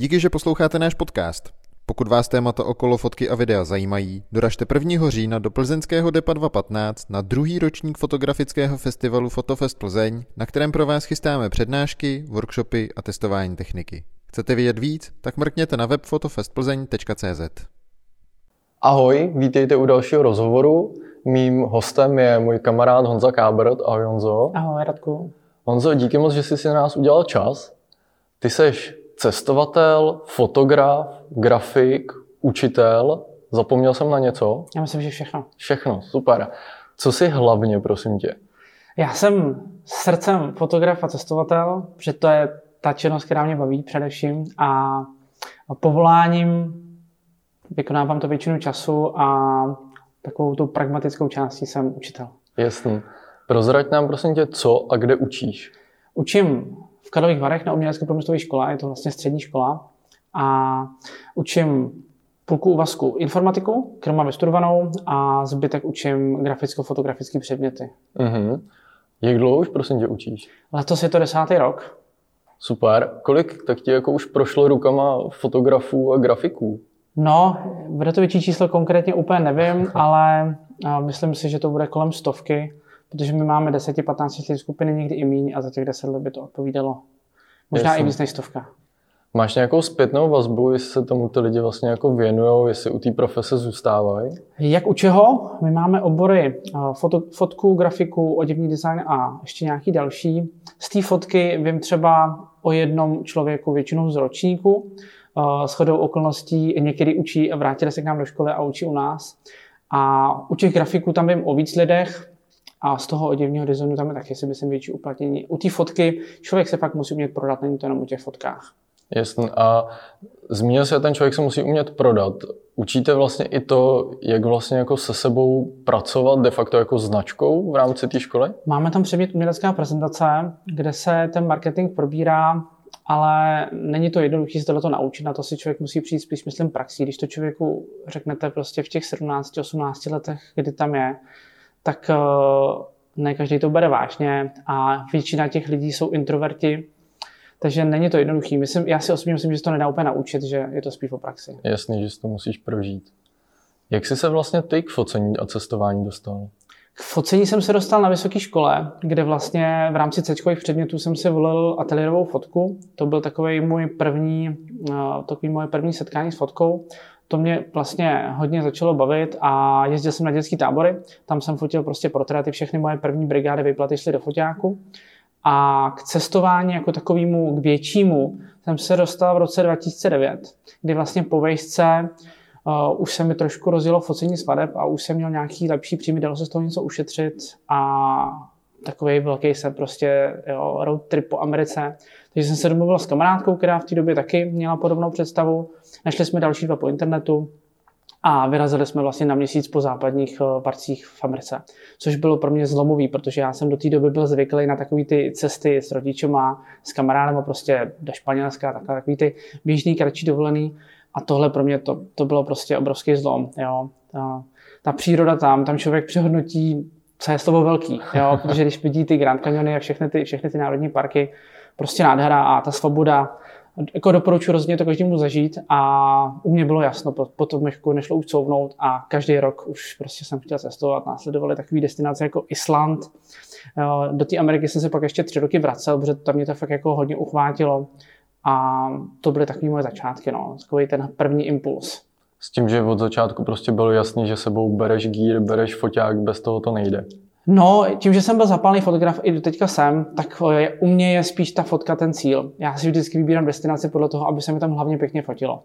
Díky, že posloucháte náš podcast. Pokud vás témata okolo fotky a videa zajímají, doražte 1. října do plzeňského DEPA 215 na druhý ročník fotografického festivalu Fotofest Plzeň, na kterém pro vás chystáme přednášky, workshopy a testování techniky. Chcete vědět víc? Tak mrkněte na web fotofestplzeň.cz. Ahoj, vítejte u dalšího rozhovoru. Mým hostem je můj kamarád Honza Kábert. Ahoj Honzo. Ahoj Radku. Honzo, díky moc, že jsi si na nás udělal čas. Ty seš cestovatel, fotograf, grafik, učitel. Zapomněl jsem na něco? Já myslím, že všechno. Všechno, super. Co jsi hlavně, prosím tě? Já jsem srdcem fotograf a cestovatel, protože to je ta činnost, která mě baví především a povoláním vykonávám to většinu času a takovou tu pragmatickou částí jsem učitel. Jasný. Prozrať nám prosím tě, co a kde učíš? Učím v Karlových Varech na umělecko průmyslové škole, je to vlastně střední škola a učím půlku úvazku informatiku, kterou mám vystudovanou a zbytek učím graficko-fotografické předměty. Mhm. Jak dlouho už prosím tě učíš? Letos je to desátý rok. Super. Kolik tak ti jako už prošlo rukama fotografů a grafiků? No, bude to větší číslo konkrétně úplně nevím, ale myslím si, že to bude kolem stovky, protože my máme 10-15 let skupiny, někdy i míň a za těch 10 let by to odpovídalo. Možná Jasně. i víc než stovka. Máš nějakou zpětnou vazbu, jestli se tomu ty lidi vlastně jako věnují, jestli u té profese zůstávají? Jak u čeho? My máme obory foto, fotku, grafiku, oděvní design a ještě nějaký další. Z té fotky vím třeba o jednom člověku většinou z ročníku, s chodou okolností někdy učí a vrátili se k nám do školy a učí u nás. A u těch grafiků tam vím o víc lidech a z toho oděvního designu tam je taky si myslím větší uplatnění. U té fotky člověk se fakt musí umět prodat, není to jenom u těch fotkách. Jasně. A zmínil se, ten člověk se musí umět prodat. Učíte vlastně i to, jak vlastně jako se sebou pracovat de facto jako značkou v rámci té školy? Máme tam předmět umělecká prezentace, kde se ten marketing probírá ale není to jednoduché se to naučit, na to si člověk musí přijít spíš, myslím, praxí. Když to člověku řeknete prostě v těch 17-18 letech, kdy tam je, tak ne každý to bere vážně a většina těch lidí jsou introverti, takže není to jednoduché. Myslím, já si osobně myslím, že se to nedá úplně naučit, že je to spíš o praxi. Jasný, že si to musíš prožít. Jak jsi se vlastně ty k focení a cestování dostal? K focení jsem se dostal na vysoké škole, kde vlastně v rámci c předmětů jsem si volil ateliérovou fotku. To byl takový můj první, takový moje první setkání s fotkou. To mě vlastně hodně začalo bavit a jezdil jsem na dětské tábory. Tam jsem fotil prostě portréty, všechny moje první brigády vyplaty šly do foťáku. A k cestování jako takovému, k většímu, jsem se dostal v roce 2009, kdy vlastně po vejšce uh, už se mi trošku rozjelo focení svadeb a už jsem měl nějaký lepší příjmy, dalo se z toho něco ušetřit a takový velký se prostě jo, road trip po Americe. Takže jsem se domluvil s kamarádkou, která v té době taky měla podobnou představu. Našli jsme další dva po internetu a vyrazili jsme vlastně na měsíc po západních parcích v Americe. Což bylo pro mě zlomový, protože já jsem do té doby byl zvyklý na takové ty cesty s rodičema, s kamarádem a prostě do Španělska, takové takový ty běžný, kratší dovolený. A tohle pro mě to, to bylo prostě obrovský zlom. Jo. Ta, ta příroda tam, tam člověk přehodnotí, co je slovo velký, jo. protože když vidí ty Grand Canyony a všechny ty, všechny ty národní parky, prostě nádhera a ta svoboda, jako doporučuji rozhodně to každému zažít a u mě bylo jasno, potom jako nešlo už couvnout a každý rok už prostě jsem chtěl cestovat, následovaly takové destinace jako Island, do té Ameriky jsem se pak ještě tři roky vracel, protože tam mě to fakt jako hodně uchvátilo a to byly takové moje začátky, no, takový ten první impuls. S tím, že od začátku prostě bylo jasný, že sebou bereš gír, bereš foťák, bez toho to nejde. No, tím, že jsem byl zapálný fotograf i teďka jsem, tak u mě je spíš ta fotka ten cíl. Já si vždycky vybírám destinaci podle toho, aby se mi tam hlavně pěkně fotilo.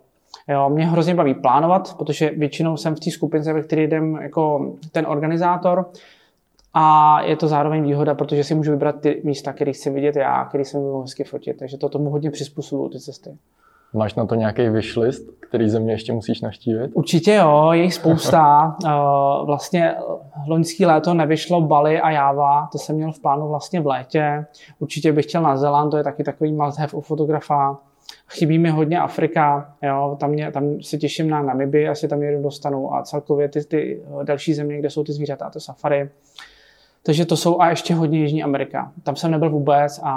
Jo, mě hrozně baví plánovat, protože většinou jsem v té skupince, ve které jdem jako ten organizátor a je to zároveň výhoda, protože si můžu vybrat ty místa, které chci vidět já, které se mi hezky fotit, takže to tomu hodně přizpůsobuju ty cesty. Máš na to nějaký wishlist, který země ještě musíš naštívit? Určitě jo, je jich spousta. Vlastně loňský léto nevyšlo Bali a Java, to jsem měl v plánu vlastně v létě. Určitě bych chtěl na Zeland, to je taky takový must have u fotografa. Chybí mi hodně Afrika, jo, tam, mě, tam se těším na Namiby, asi tam jedu dostanu a celkově ty, ty další země, kde jsou ty zvířata, to safari. Takže to jsou a ještě hodně Jižní Amerika. Tam jsem nebyl vůbec a,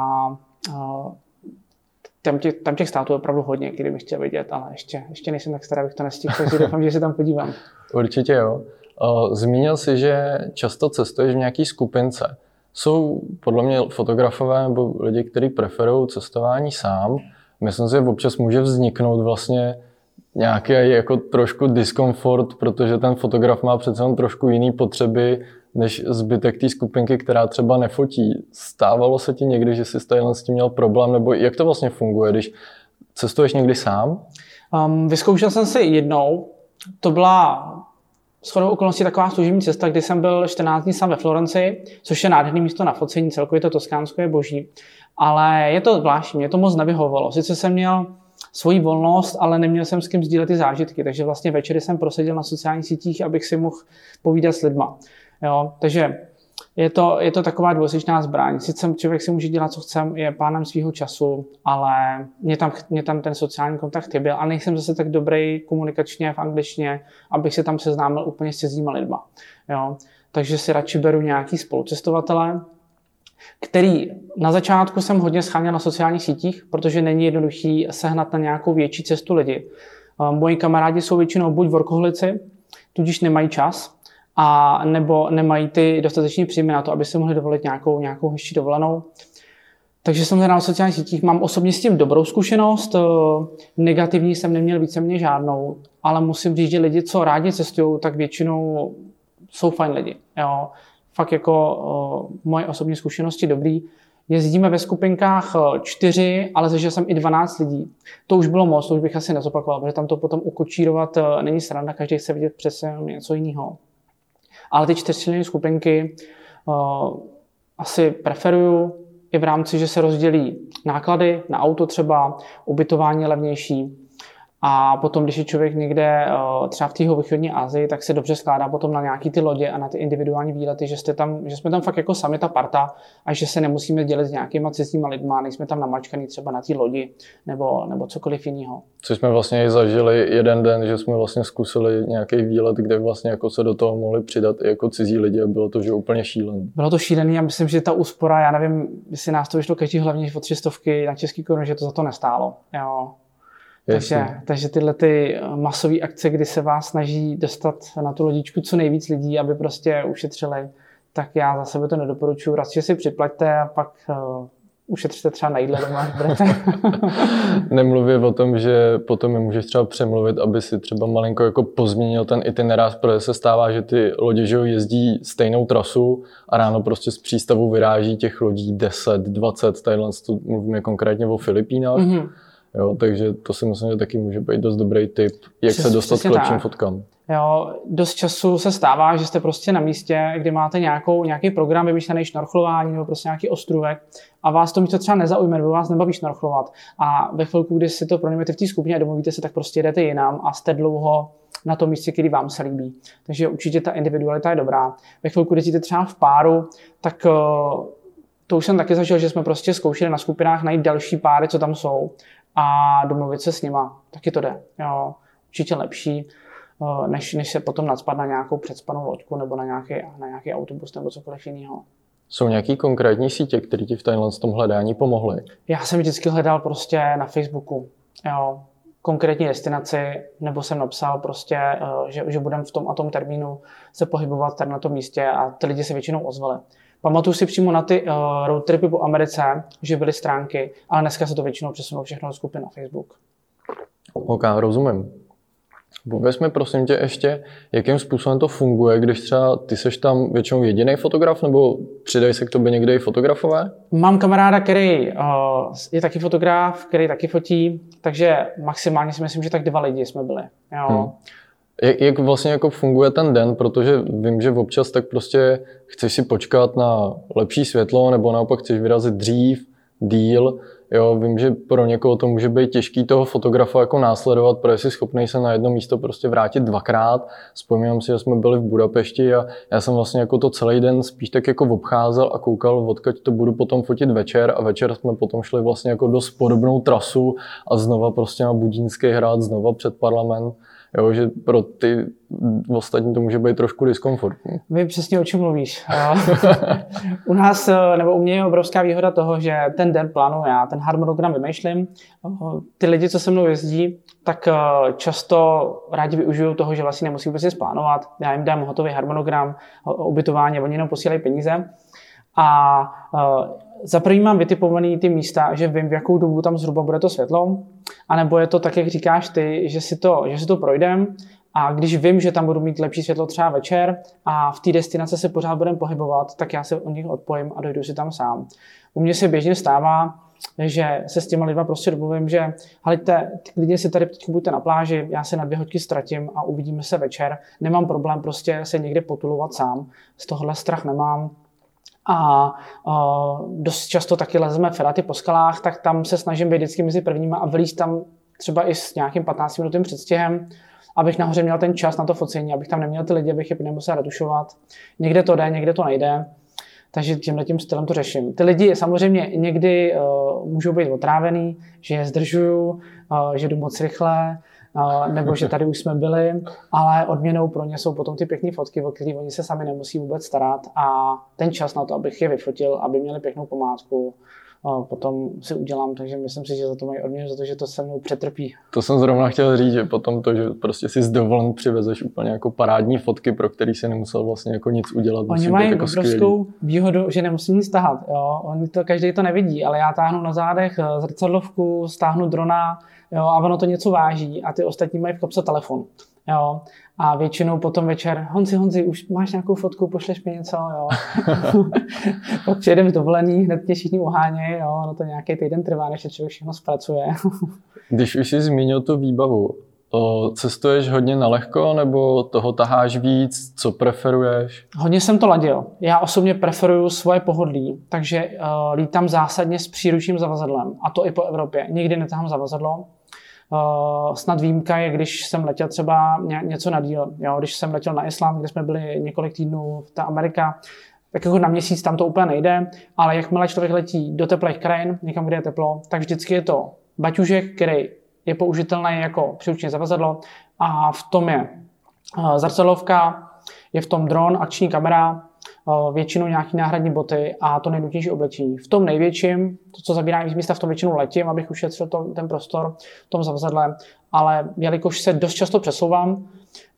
a tam těch, tam těch států je opravdu hodně, který bych chtěl vidět, ale ještě, ještě nejsem tak starý, abych to nestihl, takže doufám, že se tam podívám. Určitě jo. Zmínil jsi, že často cestuješ v nějaký skupince. Jsou podle mě fotografové nebo lidi, kteří preferují cestování sám. Myslím si, že občas může vzniknout vlastně nějaký jako trošku diskomfort, protože ten fotograf má přece jen trošku jiný potřeby než zbytek té skupinky, která třeba nefotí. Stávalo se ti někdy, že jsi s tím měl problém, nebo jak to vlastně funguje, když cestuješ někdy sám? Um, vyzkoušel jsem si jednou, to byla shodou okolností taková služební cesta, kdy jsem byl 14 dní sám ve Florenci, což je nádherné místo na focení, celkově to Toskánsko je boží. Ale je to zvláštní, mě to moc nevyhovovalo. Sice jsem měl svoji volnost, ale neměl jsem s kým sdílet ty zážitky, takže vlastně večery jsem proseděl na sociálních sítích, abych si mohl povídat s lidma. Jo? Takže je to, je to taková dvojsečná zbraň. Sice člověk si může dělat, co chce, je pánem svého času, ale mě tam, mě tam ten sociální kontakt chyběl a nejsem zase tak dobrý komunikačně v angličtině, abych se tam seznámil úplně s cizíma lidma. Jo? Takže si radši beru nějaký spolucestovatele, který na začátku jsem hodně scháněl na sociálních sítích, protože není jednoduchý sehnat na nějakou větší cestu lidi. Moji kamarádi jsou většinou buď workoholici, tudíž nemají čas, a nebo nemají ty dostatečné příjmy na to, aby si mohli dovolit nějakou, nějakou hezčí dovolenou. Takže jsem na sociálních sítích, mám osobně s tím dobrou zkušenost, eh, negativní jsem neměl víceméně žádnou, ale musím říct, že lidi, co rádi cestují, tak většinou jsou fajn lidi. Jo. Fakt jako uh, moje osobní zkušenosti dobrý. Jezdíme ve skupinkách eh, čtyři, ale zažil jsem i 12 lidí. To už bylo moc, to už bych asi nezopakoval, protože tam to potom ukočírovat není sranda, každý chce vidět přesně něco jiného. Ale ty čtyřčlenné skupinky uh, asi preferuju i v rámci, že se rozdělí náklady na auto třeba, ubytování levnější, a potom, když je člověk někde eh, třeba v té východní Asii, tak se dobře skládá potom na nějaký ty lodě a na ty individuální výlety, že, jste tam, že jsme tam fakt jako sami ta parta a že se nemusíme dělit s nějakýma cizíma lidma, nejsme tam namačkaný třeba na té lodi nebo, nebo cokoliv jiného. Co jsme vlastně i zažili jeden den, že jsme vlastně zkusili nějaký výlet, kde vlastně jako se do toho mohli přidat i jako cizí lidi a bylo to že úplně šílené. Bylo to šílené a myslím, že ta úspora, já nevím, jestli nás to vyšlo každý hlavně o tři stovky na český korun, že to za to nestálo. Jo. Takže, takže tyhle ty masové akce, kdy se vás snaží dostat na tu lodičku co nejvíc lidí, aby prostě ušetřili, tak já za sebe to nedoporučuji. Radši si připlaťte a pak uh, ušetřte třeba na jídle doma. Nemluvě o tom, že potom je můžeš třeba přemluvit, aby si třeba malinko jako pozměnil ten itinerář, protože se stává, že ty lodě že jezdí stejnou trasu a ráno prostě z přístavu vyráží těch lodí 10, 20, tadyhle mluvíme konkrétně o Filipínách. Mm-hmm Jo, takže to si myslím, že taky může být dost dobrý tip, jak Přes, se dostat k lepším tak. fotkám. Jo, dost času se stává, že jste prostě na místě, kdy máte nějakou, nějaký program vymyšlený šnorchlování nebo prostě nějaký ostrůvek a vás to místo třeba nezaujme, nebo vás nebaví šnorchlovat. A ve chvilku, kdy si to proněmete v té skupině a domluvíte se, tak prostě jdete jinam a jste dlouho na tom místě, který vám se líbí. Takže určitě ta individualita je dobrá. Ve chvilku, kdy jste třeba v páru, tak eh, to už jsem taky zažil, že jsme prostě zkoušeli na skupinách najít další páry, co tam jsou a domluvit se s nima. Taky to jde. Jo. Určitě lepší, eh, než, než se potom nadspat na nějakou předspanou loďku nebo na nějaký, na nějaký autobus nebo cokoliv jiného. Jsou nějaký konkrétní sítě, které ti v s tom hledání pomohly? Já jsem vždycky hledal prostě na Facebooku. Jo, konkrétní destinaci, nebo jsem napsal prostě, eh, že, že budeme v tom a tom termínu se pohybovat tady na tom místě a ty lidi se většinou ozvali. Pamatuju si přímo na ty uh, road tripy po Americe, že byly stránky, ale dneska se to většinou přesunulo všechno do skupin na Facebook. OK, rozumím. Pověz mi prosím tě ještě, jakým způsobem to funguje, když třeba ty seš tam většinou jediný fotograf, nebo přidají se k tobě někde i fotografové? Mám kamaráda, který uh, je taky fotograf, který taky fotí, takže maximálně si myslím, že tak dva lidi jsme byli. Jo. Hmm. Jak, jak vlastně jako funguje ten den, protože vím, že občas tak prostě chceš si počkat na lepší světlo, nebo naopak chceš vyrazit dřív, díl, Jo, vím, že pro někoho to může být těžký toho fotografa jako následovat, protože jsi schopný se na jedno místo prostě vrátit dvakrát. Vzpomínám si, že jsme byli v Budapešti a já jsem vlastně jako to celý den spíš tak jako obcházel a koukal, odkud to budu potom fotit večer a večer jsme potom šli vlastně jako dost podobnou trasu a znova prostě na Budínský hrad, znova před parlament. Jo, že pro ty ostatní to může být trošku diskomfortní. Vy přesně o čem mluvíš. u nás, nebo u mě je obrovská výhoda toho, že ten den plánu já, ten harmonogram vymýšlím. Ty lidi, co se mnou jezdí, tak často rádi využijou toho, že vlastně nemusí vůbec nic plánovat. Já jim dám hotový harmonogram, ubytování, oni jenom posílají peníze. A za první mám vytipovaný ty místa, že vím, v jakou dobu tam zhruba bude to světlo, anebo je to tak, jak říkáš ty, že si to, že si to projdem a když vím, že tam budu mít lepší světlo třeba večer a v té destinaci se pořád budeme pohybovat, tak já se od nich odpojím a dojdu si tam sám. U mě se běžně stává, že se s těma lidma prostě domluvím, že hleďte, klidně si tady teď buďte na pláži, já se na dvě hodky ztratím a uvidíme se večer. Nemám problém prostě se někde potulovat sám, z tohohle strach nemám, a uh, dost často taky lezeme feraty po skalách, tak tam se snažím být vždycky mezi prvníma a vylíst tam třeba i s nějakým 15 minutým předstihem, abych nahoře měl ten čas na to focení, abych tam neměl ty lidi, abych je nemusel retušovat. Někde to jde, někde to nejde. Takže tímhle tím stylem to řeším. Ty lidi samozřejmě někdy uh, můžou být otrávený, že je zdržuju, uh, že jdu moc rychle, nebo že tady už jsme byli, ale odměnou pro ně jsou potom ty pěkné fotky, o které oni se sami nemusí vůbec starat a ten čas na to, abych je vyfotil, aby měli pěknou památku, potom si udělám, takže myslím si, že za to mají odměnu, za to, že to se mnou přetrpí. To jsem zrovna chtěl říct, že potom to, že prostě si z dovolen přivezeš úplně jako parádní fotky, pro který si nemusel vlastně jako nic udělat. Oni mají jako obrovskou výhodu, že nemusí nic tahat. Jo? Oni to, každý to nevidí, ale já táhnu na zádech eh, zrcadlovku, stáhnu drona, jo, a ono to něco váží a ty ostatní mají v kopce telefon. Jo. A většinou potom večer, Honzi, Honzi, už máš nějakou fotku, pošleš mi něco, jo. Pak přijedeme dovolený, hned tě všichni uhánějí, jo, ono to nějaký týden trvá, než se člověk všechno zpracuje. Když už jsi zmínil tu výbavu, cestuješ hodně na lehko nebo toho taháš víc? Co preferuješ? Hodně jsem to ladil. Já osobně preferuju svoje pohodlí, takže uh, lítám zásadně s příručním zavazadlem a to i po Evropě. Nikdy netahám zavazadlo. Uh, snad výjimka je, když jsem letěl třeba ně, něco na díl. Jo, když jsem letěl na Island, kde jsme byli několik týdnů, v ta Amerika, tak jako na měsíc tam to úplně nejde, ale jakmile člověk letí do teplých krajin, někam, kde je teplo, tak vždycky je to baťužek, který je použitelný jako příručné zavazadlo a v tom je uh, zrcadlovka, je v tom dron, akční kamera, většinou nějaký náhradní boty a to nejdůležitější oblečení. V tom největším, to, co zabírá víc místa, v tom většinou letím, abych ušetřil to, ten prostor v tom zavazadle, ale jelikož se dost často přesouvám,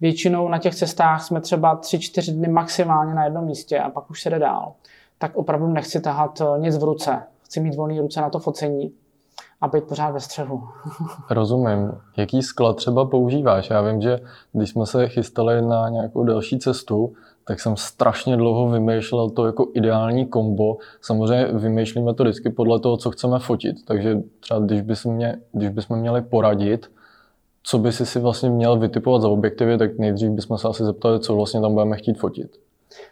většinou na těch cestách jsme třeba 3-4 dny maximálně na jednom místě a pak už se jde dál, tak opravdu nechci tahat eh, nic v ruce. Chci mít volné ruce na to focení a být pořád ve střehu. Rozumím. Jaký sklad třeba používáš? Já vím, že když jsme se chystali na nějakou další cestu, tak jsem strašně dlouho vymýšlel to jako ideální kombo. Samozřejmě vymýšlíme to vždycky podle toho, co chceme fotit. Takže třeba když bychom, mě, když bychom měli poradit, co by si si vlastně měl vytipovat za objektivy, tak nejdřív bychom se asi zeptali, co vlastně tam budeme chtít fotit.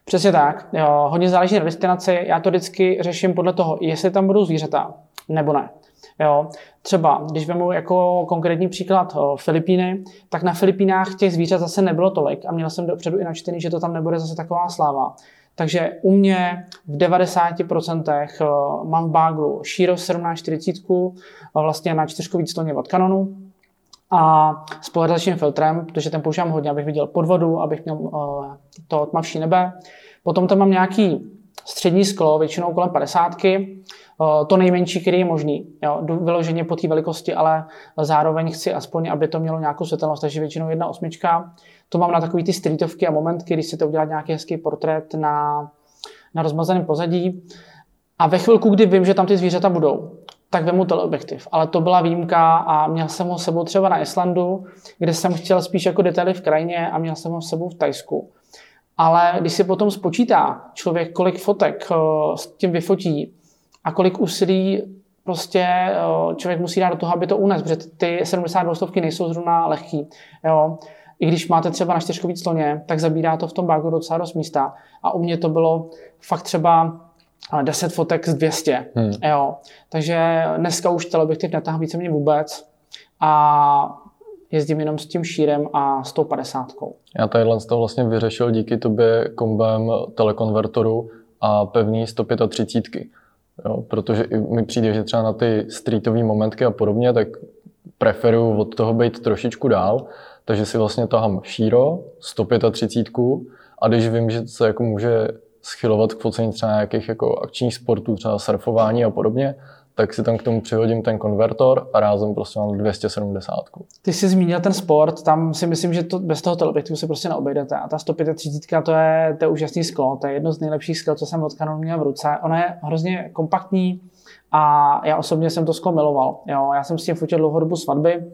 Přesně tak. Jo, hodně záleží na destinaci. Já to vždycky řeším podle toho, jestli tam budou zvířata nebo ne. Jo. Třeba, když vezmu jako konkrétní příklad o, Filipíny, tak na Filipínách těch zvířat zase nebylo tolik a měl jsem dopředu i načtený, že to tam nebude zase taková sláva. Takže u mě v 90% mám v báglu Shiro 1740, vlastně na čtyřkový stoně od Canonu, a s polarizačním filtrem, protože ten používám hodně, abych viděl pod vodu, abych měl to tmavší nebe. Potom tam mám nějaký střední sklo, většinou kolem 50 to nejmenší, který je možný. Jo, vyloženě po té velikosti, ale zároveň chci aspoň, aby to mělo nějakou světelnost, takže většinou jedna osmička. To mám na takový ty streetovky a momentky, když chcete udělat nějaký hezký portrét na, na rozmazaném pozadí. A ve chvilku, kdy vím, že tam ty zvířata budou, tak vemu teleobjektiv. Ale to byla výjimka a měl jsem ho sebou třeba na Islandu, kde jsem chtěl spíš jako detaily v krajině a měl jsem ho sebou v Tajsku. Ale když si potom spočítá člověk, kolik fotek eh, s tím vyfotí, a kolik úsilí prostě eh, člověk musí dát do toho, aby to unes, protože ty 72 stovky nejsou zrovna lehký. Jo. I když máte třeba na čtyřkový sloně, tak zabírá to v tom bagu docela dost místa. A u mě to bylo fakt třeba 10 eh, fotek z 200. Hmm. Jo. Takže dneska už teleobjektiv netahám víceméně vůbec. A jezdím jenom s tím šírem a s tou 50. Já tadyhle to vlastně vyřešil díky tobě kombem telekonvertoru a pevný 135. Jo, protože mi přijde, že třeba na ty streetové momentky a podobně, tak preferuju od toho být trošičku dál, takže si vlastně tahám šíro, 135 a když vím, že se jako může schylovat k focení třeba nějakých jako akčních sportů, třeba surfování a podobně, tak si tam k tomu přihodím ten konvertor a rázem prostě mám 270. Ty jsi zmínil ten sport, tam si myslím, že to, bez toho teleobjektivu se prostě neobejdete. A ta 135 to je, to je úžasný sklo, to je jedno z nejlepších skl, co jsem od Canonu měl v ruce. Ono je hrozně kompaktní a já osobně jsem to sklo miloval. Jo, já jsem s tím fotil dlouhodobu svatby.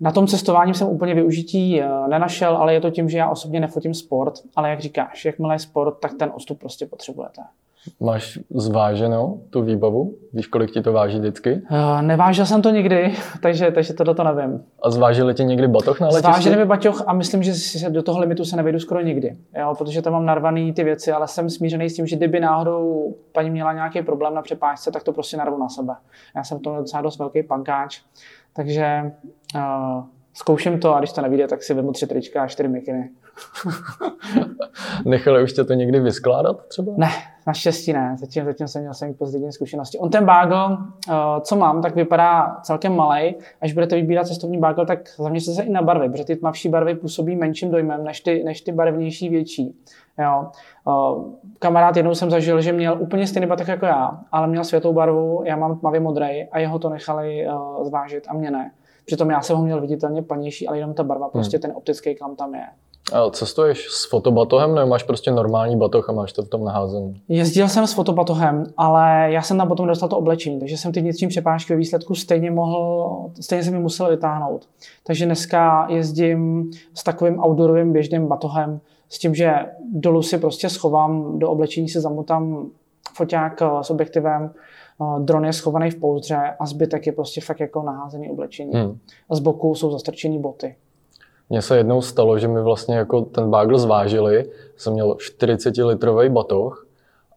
Na tom cestování jsem úplně využití eh, nenašel, ale je to tím, že já osobně nefotím sport, ale jak říkáš, jakmile je sport, tak ten odstup prostě potřebujete. Máš zváženou tu výbavu? Víš, kolik ti to váží vždycky? Uh, nevážil jsem to nikdy, takže, takže tohle to nevím. A zvážili ti někdy batoh na letišti? Zvážili mi batoh a myslím, že do toho limitu se nevejdu skoro nikdy, jo, protože tam mám narvaný ty věci, ale jsem smířený s tím, že kdyby náhodou paní měla nějaký problém na přepážce, tak to prostě narvu na sebe. Já jsem to docela dost velký pankáč, takže uh, zkouším to a když to nevíde, tak si vezmu tři trička a čtyři mikiny. Nechali už tě to někdy vyskládat třeba? Ne, naštěstí ne. Zatím, zatím jsem měl samý pozitivní zkušenosti. On ten bagel, uh, co mám, tak vypadá celkem malý. Až budete vybírat cestovní bagel, tak zaměřte se i na barvy, protože ty tmavší barvy působí menším dojmem než ty, než ty barevnější větší. Jo. Uh, kamarád jednou jsem zažil, že měl úplně stejný batok jako já, ale měl světlou barvu, já mám tmavě modrý a jeho to nechali uh, zvážit a mě ne. Přitom já jsem ho měl viditelně plnější, ale jenom ta barva, prostě hmm. ten optický klam tam je. A cestuješ s fotobatohem nebo máš prostě normální batoh a máš to v tom naházený? Jezdil jsem s fotobatohem, ale já jsem tam potom dostal to oblečení, takže jsem ty vnitřní přepážky ve výsledku stejně mohl, stejně jsem mi musel vytáhnout. Takže dneska jezdím s takovým outdoorovým běžným batohem, s tím, že dolů si prostě schovám, do oblečení si zamotám foťák eh, s objektivem, eh, dron je schovaný v pouzdře a zbytek je prostě fakt jako naházený oblečení. Hmm. A z boku jsou zastrčený boty. Mně se jednou stalo, že mi vlastně jako ten bagel zvážili, jsem měl 40 litrový batoh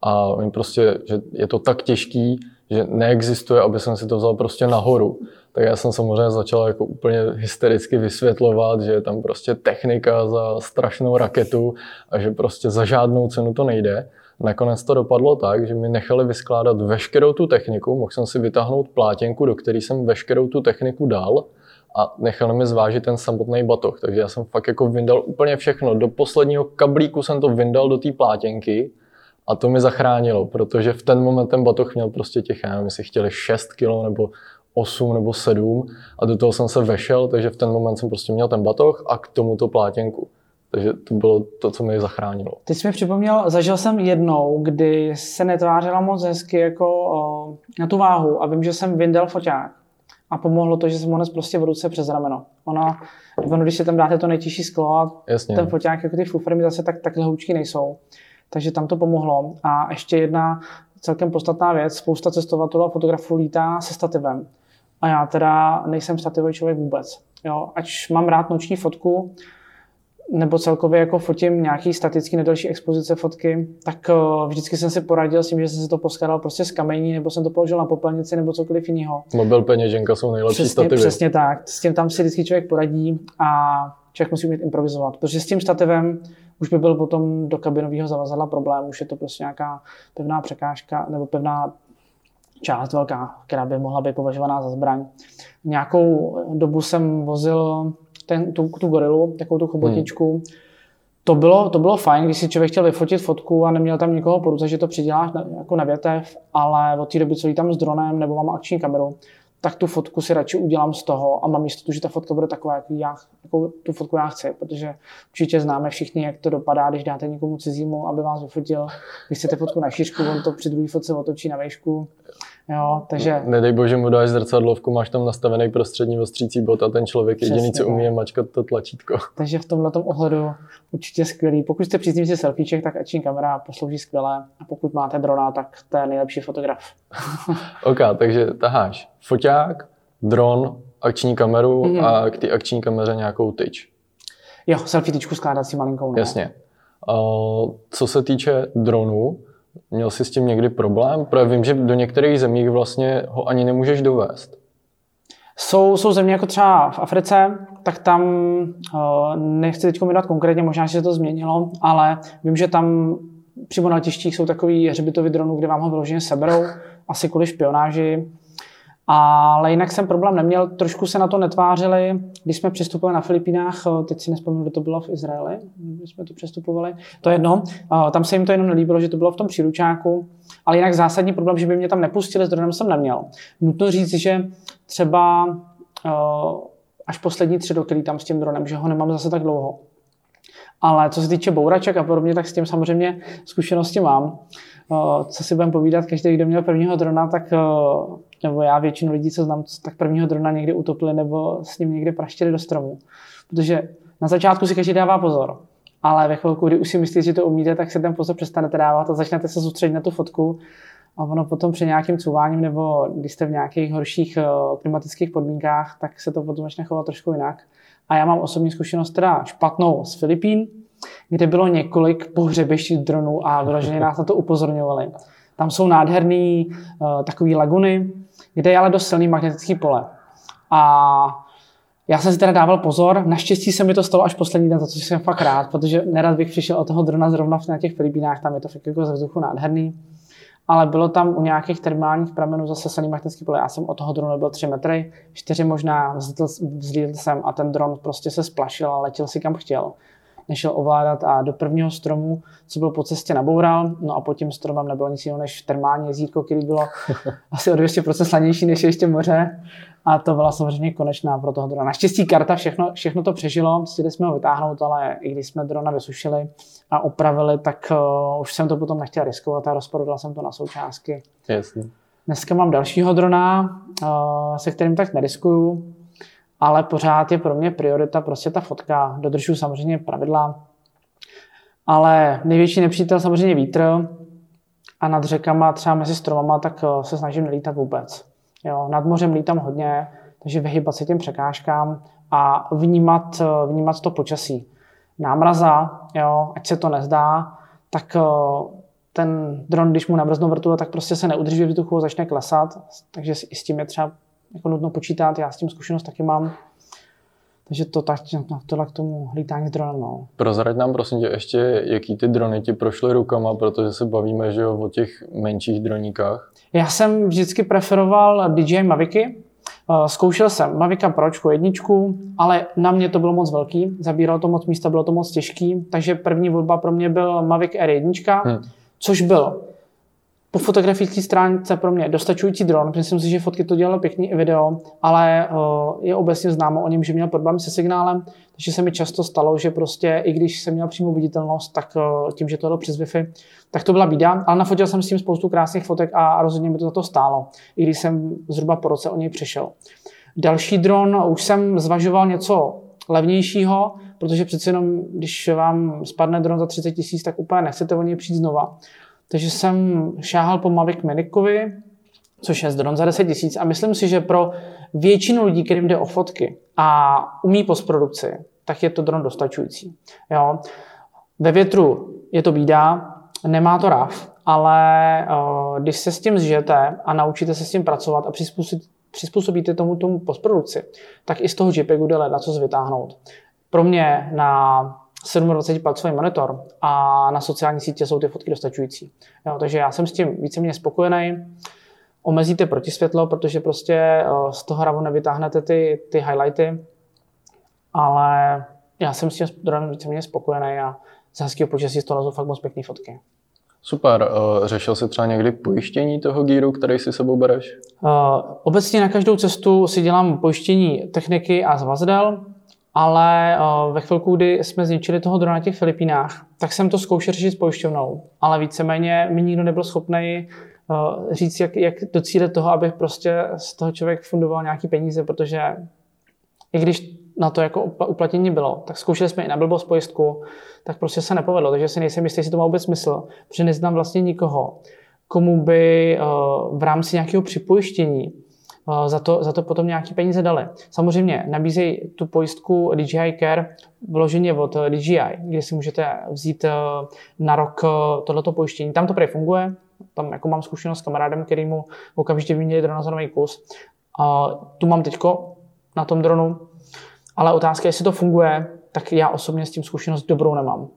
a oni prostě, že je to tak těžký, že neexistuje, aby jsem si to vzal prostě nahoru. Tak já jsem samozřejmě začal jako úplně hystericky vysvětlovat, že je tam prostě technika za strašnou raketu a že prostě za žádnou cenu to nejde. Nakonec to dopadlo tak, že mi nechali vyskládat veškerou tu techniku, mohl jsem si vytáhnout plátěnku, do které jsem veškerou tu techniku dal a nechali mi zvážit ten samotný batoh. Takže já jsem fakt jako vyndal úplně všechno. Do posledního kablíku jsem to vyndal do té plátěnky a to mi zachránilo, protože v ten moment ten batoh měl prostě těch, já nevím, jestli chtěli 6 kg nebo 8 nebo 7 a do toho jsem se vešel, takže v ten moment jsem prostě měl ten batoh a k tomu to plátěnku. Takže to bylo to, co mi zachránilo. Ty jsi mi připomněl, zažil jsem jednou, kdy se netvářila moc hezky jako o, na tu váhu a vím, že jsem vyndal foťák a pomohlo to, že jsem ho prostě v ruce přes rameno. Ona, ono, když si tam dáte to nejtěžší sklo a Jasně. ten foťák, jako ty fufermy zase tak, takhle houčky nejsou. Takže tam to pomohlo. A ještě jedna celkem podstatná věc, spousta cestovatelů a fotografů lítá se stativem. A já teda nejsem stativový člověk vůbec. Jo, ač mám rád noční fotku, nebo celkově jako fotím nějaký statický nedelší expozice fotky, tak uh, vždycky jsem si poradil s tím, že jsem si to poskládal prostě z kamení, nebo jsem to položil na popelnici, nebo cokoliv jiného. Mobil peněženka jsou nejlepší přesně, stativy. Přesně tak. S tím tam si vždycky člověk poradí a člověk musí umět improvizovat. Protože s tím stativem už by byl potom do kabinového zavazadla problém, už je to prostě nějaká pevná překážka nebo pevná část velká, která by mohla být považovaná za zbraň. Nějakou dobu jsem vozil ten, tu, tu gorilu, takovou tu chobotničku. Hmm. To bylo, to bylo fajn, když si člověk chtěl vyfotit fotku a neměl tam nikoho po ruce, že to přiděláš na, jako na větev, ale od té doby, co tam s dronem nebo mám akční kameru, tak tu fotku si radši udělám z toho a mám jistotu, že ta fotka bude taková, jak já, jako tu fotku já chci, protože určitě známe všichni, jak to dopadá, když dáte někomu cizímu, aby vás vyfotil. Když chcete fotku na šířku, on to při druhé fotce otočí na výšku. Jo, takže... Nedej bože mu dáš zrcadlovku, máš tam nastavený prostřední ostřící bod a ten člověk Přesně, jediný, co umí, je mačkat to tlačítko. Takže v tomhle ohledu určitě skvělý. Pokud jste příznivci selfieček, tak ační kamera poslouží skvěle. A pokud máte drona, tak to je nejlepší fotograf. OK, takže taháš foťák, dron, akční kameru mm-hmm. a k té akční kameře nějakou tyč. Jo, selfie tyčku skládací malinkou. No. Jasně. Uh, co se týče dronu, Měl jsi s tím někdy problém? Protože vím, že do některých zemí vlastně ho ani nemůžeš dovést. Jsou, jsou země jako třeba v Africe, tak tam uh, nechci teď jmenovat konkrétně, možná se to změnilo, ale vím, že tam přímo na letištích jsou takový hřbitovy dronů, kde vám ho vyloženě seberou, asi kvůli špionáži. Ale jinak jsem problém neměl, trošku se na to netvářili, když jsme přistupovali na Filipínách, eh, teď si nespomínám, kde to bylo v Izraeli, když jsme to přestupovali, to je jedno, eh, tam se jim to jenom nelíbilo, že to bylo v tom příručáku, ale jinak zásadní problém, že by mě tam nepustili, s dronem jsem neměl. Nutno říct, že třeba eh, až poslední tři roky tam s tím dronem, že ho nemám zase tak dlouho. Ale co se týče bouraček a podobně, tak s tím samozřejmě zkušenosti mám. Co si budeme povídat, každý, kdo měl prvního drona, tak nebo já většinu lidí, co znám, tak prvního drona někdy utopili nebo s ním někde praštili do stromu. Protože na začátku si každý dává pozor, ale ve chvilku, kdy už si myslíte, že to umíte, tak se ten pozor přestanete dávat a začnete se soustředit na tu fotku a ono potom při nějakým couváním nebo když jste v nějakých horších klimatických podmínkách, tak se to potom začne chovat trošku jinak. A já mám osobní zkušenost teda špatnou z Filipín, kde bylo několik pohřebišť dronů a vyloženě nás na to upozorňovali. Tam jsou nádherný uh, takový laguny, kde je ale dost silný magnetický pole. A já jsem si teda dával pozor, naštěstí se mi to stalo až poslední den, za co jsem fakt rád, protože nerad bych přišel od toho drona zrovna na těch Filipínách, tam je to fakt jako ze vzduchu nádherný. Ale bylo tam u nějakých termálních pramenů zase silný magnetický pole. Já jsem od toho dronu byl 3 metry, 4 možná, vzlítl jsem a ten dron prostě se splašil a letěl si kam chtěl nešel ovládat a do prvního stromu, co byl po cestě, naboural. No a pod tím stromem nebylo nic jiného než termální jezítko, který bylo asi o 200% slanější než ještě moře. A to byla samozřejmě konečná pro toho drona. Naštěstí karta všechno, všechno to přežilo, stihli jsme ho vytáhnout, ale i když jsme drona vysušili a opravili, tak uh, už jsem to potom nechtěl riskovat a rozporodil jsem to na součástky. Jasně. Dneska mám dalšího drona, uh, se kterým tak neriskuju ale pořád je pro mě priorita prostě ta fotka. Dodržuji samozřejmě pravidla, ale největší nepřítel samozřejmě vítr a nad řekama, třeba mezi stromama, tak eh, se snažím nelítat vůbec. Jo, nad mořem lítám hodně, takže vyhybat se těm překážkám a vnímat, eh, vnímat to počasí. Námraza, jo, ať se to nezdá, tak eh, ten dron, když mu nabrznou vrtule, tak prostě se neudrží v vzduchu, začne klesat, takže i s tím je třeba jako nutno počítat, já s tím zkušenost taky mám. Takže to tak, no, tohle k tomu hlítání s dronem. No. Prozrať nám prosím tě ještě, jaký ty drony ti prošly rukama, protože se bavíme že jo, o těch menších droníkách. Já jsem vždycky preferoval DJI Mavicy. Eh, zkoušel jsem Mavica Pročku jedničku, ale na mě to bylo moc velký, zabíralo to moc místa, bylo to moc těžký, takže první volba pro mě byl Mavic R1, hmm. což byl po fotografické stránce pro mě dostačující dron, myslím si, že fotky to dělalo pěkný i video, ale uh, je obecně známo o něm, že měl problém se signálem, takže se mi často stalo, že prostě i když jsem měl přímou viditelnost, tak uh, tím, že to bylo přes Wi-Fi, tak to byla bída, ale nafotil jsem s tím spoustu krásných fotek a rozhodně mi to za to stálo, i když jsem zhruba po roce o něj přišel. Další dron, už jsem zvažoval něco levnějšího, protože přece jenom, když vám spadne dron za 30 tisíc, tak úplně nechcete o něj přijít znova. Takže jsem šáhal po Mavic Minikovi, což je dron za 10 tisíc a myslím si, že pro většinu lidí, kterým jde o fotky a umí postprodukci, tak je to dron dostačující. Jo. Ve větru je to bída, nemá to RAV, ale uh, když se s tím zžijete a naučíte se s tím pracovat a přizpůsobíte tomu, tomu postprodukci, tak i z toho JPEGu jde na co vytáhnout. Pro mě na 27-palcový monitor a na sociální sítě jsou ty fotky dostačující. Jo, takže já jsem s tím víceméně spokojený. Omezíte protisvětlo, protože prostě eh, z toho hravu nevytáhnete ty, ty highlighty, ale já jsem s tím dronem víceméně spokojený a z hezkého počasí z toho lezou fakt moc pěkné fotky. Super. Eh, řešil jsi třeba někdy pojištění toho gíru, který si sebou bereš? Uh, obecně na každou cestu si dělám pojištění techniky a zvazdel ale uh, ve chvilku, kdy jsme zničili toho drona na těch Filipínách, tak jsem to zkoušel řešit s pojišťovnou, ale víceméně mi nikdo nebyl schopný uh, říct, jak, jak docílit toho, aby prostě z toho člověk fundoval nějaký peníze, protože i když na to jako uplatnění bylo, tak zkoušeli jsme i na blbost pojistku, tak prostě se nepovedlo, takže si nejsem jistý, jestli to má vůbec smysl, protože neznám vlastně nikoho, komu by uh, v rámci nějakého připojištění za to, za to potom nějaké peníze dali. Samozřejmě nabízejí tu pojistku DJI Care vloženě od DJI, kde si můžete vzít eh, na rok eh, tohleto pojištění. Tam to prý funguje, tam jako mám zkušenost s kamarádem, který mu okamžitě vyměnili dronozonový kus. A tu mám teďko na tom dronu, ale otázka, jestli to funguje, tak já osobně s tím zkušenost dobrou nemám.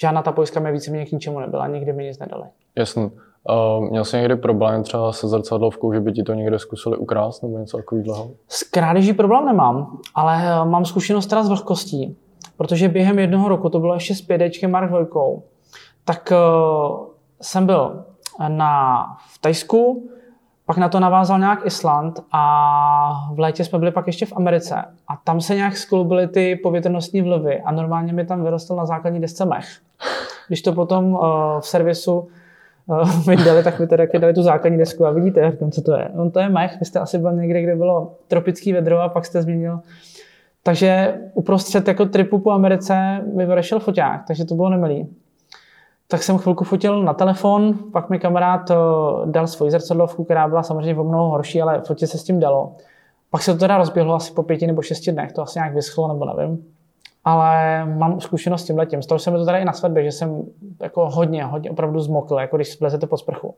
Žádná ta pojistka mi více mě k ničemu nebyla, nikdy mi nic nedali. Jasně. Uh, měl jsi někdy problém třeba se zrcadlovkou, že by ti to někde zkusili ukrást nebo něco takového? S krádeží problém nemám, ale eh, mám zkušenost teda s vlhkostí, protože během jednoho roku, to bylo ještě s 5 Mark 2, tak uh, jsem byl na, v Tajsku, pak na to navázal nějak Island a v létě jsme byli pak ještě v Americe. A tam se nějak skloubily ty povětrnostní vlivy a normálně mi tam vyrostl na základní desce mech. Když to potom uh, v servisu uh, mi dali, tak mi teda dali tu základní desku a vidíte, jak co to je. No to je mech, vy jste asi byl někde, kde bylo tropický vedro a pak jste změnil. Takže uprostřed jako tripu po Americe mi vyrešel foťák, takže to bylo nemilý tak jsem chvilku fotil na telefon, pak mi kamarád eh, dal svoji zrcadlovku, která byla samozřejmě o mnoho horší, ale fotit se s tím dalo. Pak se to teda rozběhlo asi po pěti nebo šesti dnech, to asi nějak vyschlo nebo nevím. Ale mám zkušenost s tím letím. Stalo se mi to tady i na svatbě, že jsem jako hodně, hodně opravdu zmokl, jako když vlezete pod sprchu.